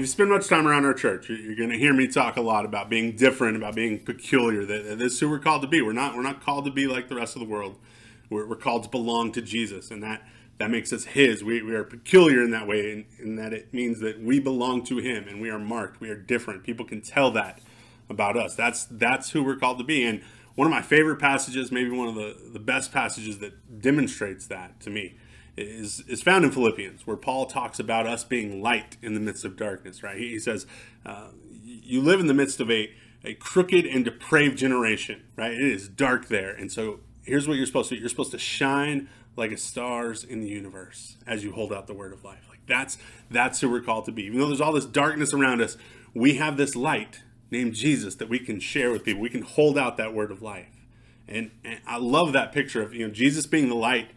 you spend much time around our church, you're going to hear me talk a lot about being different, about being peculiar. That this is who we're called to be. We're not we're not called to be like the rest of the world. We're, we're called to belong to Jesus, and that that makes us His. We, we are peculiar in that way, in, in that it means that we belong to Him, and we are marked. We are different. People can tell that about us. That's that's who we're called to be. And one of my favorite passages, maybe one of the the best passages that demonstrates that to me is, is found in Philippians, where Paul talks about us being light in the midst of darkness, right? He says, uh, You live in the midst of a, a crooked and depraved generation, right? It is dark there. And so here's what you're supposed to do you're supposed to shine like a stars in the universe as you hold out the word of life. Like that's that's who we're called to be. Even though there's all this darkness around us, we have this light named Jesus that we can share with people. We can hold out that word of life. And, and I love that picture of you know Jesus being the light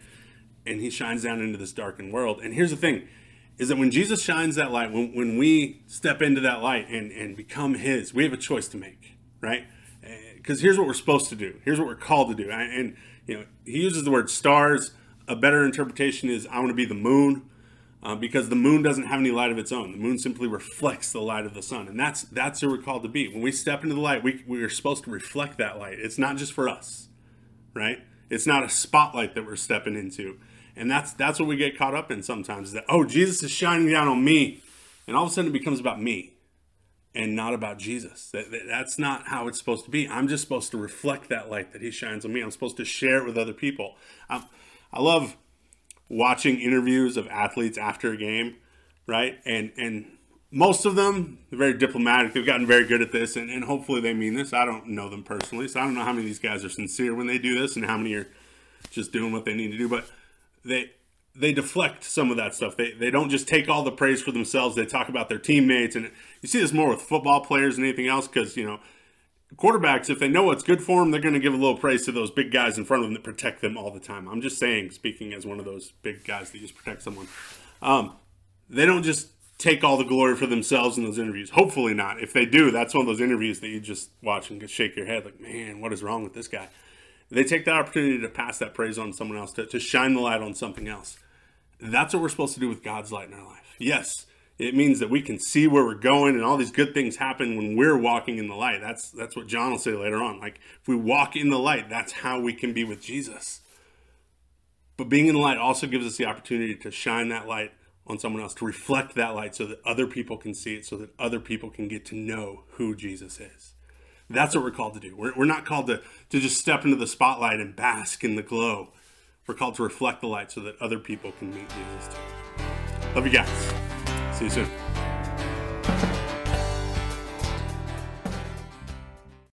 and he shines down into this darkened world. And here's the thing is that when Jesus shines that light, when, when we step into that light and, and become his, we have a choice to make, right? Because here's what we're supposed to do. Here's what we're called to do. And, you know, he uses the word stars. A better interpretation is I want to be the moon. Uh, because the moon doesn't have any light of its own. The moon simply reflects the light of the sun, and that's that's who we're called to be. When we step into the light, we we are supposed to reflect that light. It's not just for us, right? It's not a spotlight that we're stepping into. And that's that's what we get caught up in sometimes. Is that oh, Jesus is shining down on me, and all of a sudden it becomes about me, and not about Jesus. That, that, that's not how it's supposed to be. I'm just supposed to reflect that light that He shines on me. I'm supposed to share it with other people. Um, I love watching interviews of athletes after a game, right? And and most of them they're very diplomatic. They've gotten very good at this, and, and hopefully they mean this. I don't know them personally, so I don't know how many of these guys are sincere when they do this, and how many are just doing what they need to do. But they they deflect some of that stuff. They they don't just take all the praise for themselves. They talk about their teammates, and you see this more with football players than anything else because you know quarterbacks, if they know what's good for them, they're going to give a little praise to those big guys in front of them that protect them all the time. I'm just saying, speaking as one of those big guys that just protect someone. Um, they don't just take all the glory for themselves in those interviews. Hopefully not. If they do, that's one of those interviews that you just watch and shake your head like, man, what is wrong with this guy? They take that opportunity to pass that praise on someone else, to, to shine the light on something else. That's what we're supposed to do with God's light in our life. Yes, it means that we can see where we're going and all these good things happen when we're walking in the light. That's that's what John will say later on. Like if we walk in the light, that's how we can be with Jesus. But being in the light also gives us the opportunity to shine that light on someone else, to reflect that light so that other people can see it, so that other people can get to know who Jesus is. That's what we're called to do. We're, we're not called to, to just step into the spotlight and bask in the glow. We're called to reflect the light so that other people can meet Jesus too. Love you guys. See you soon.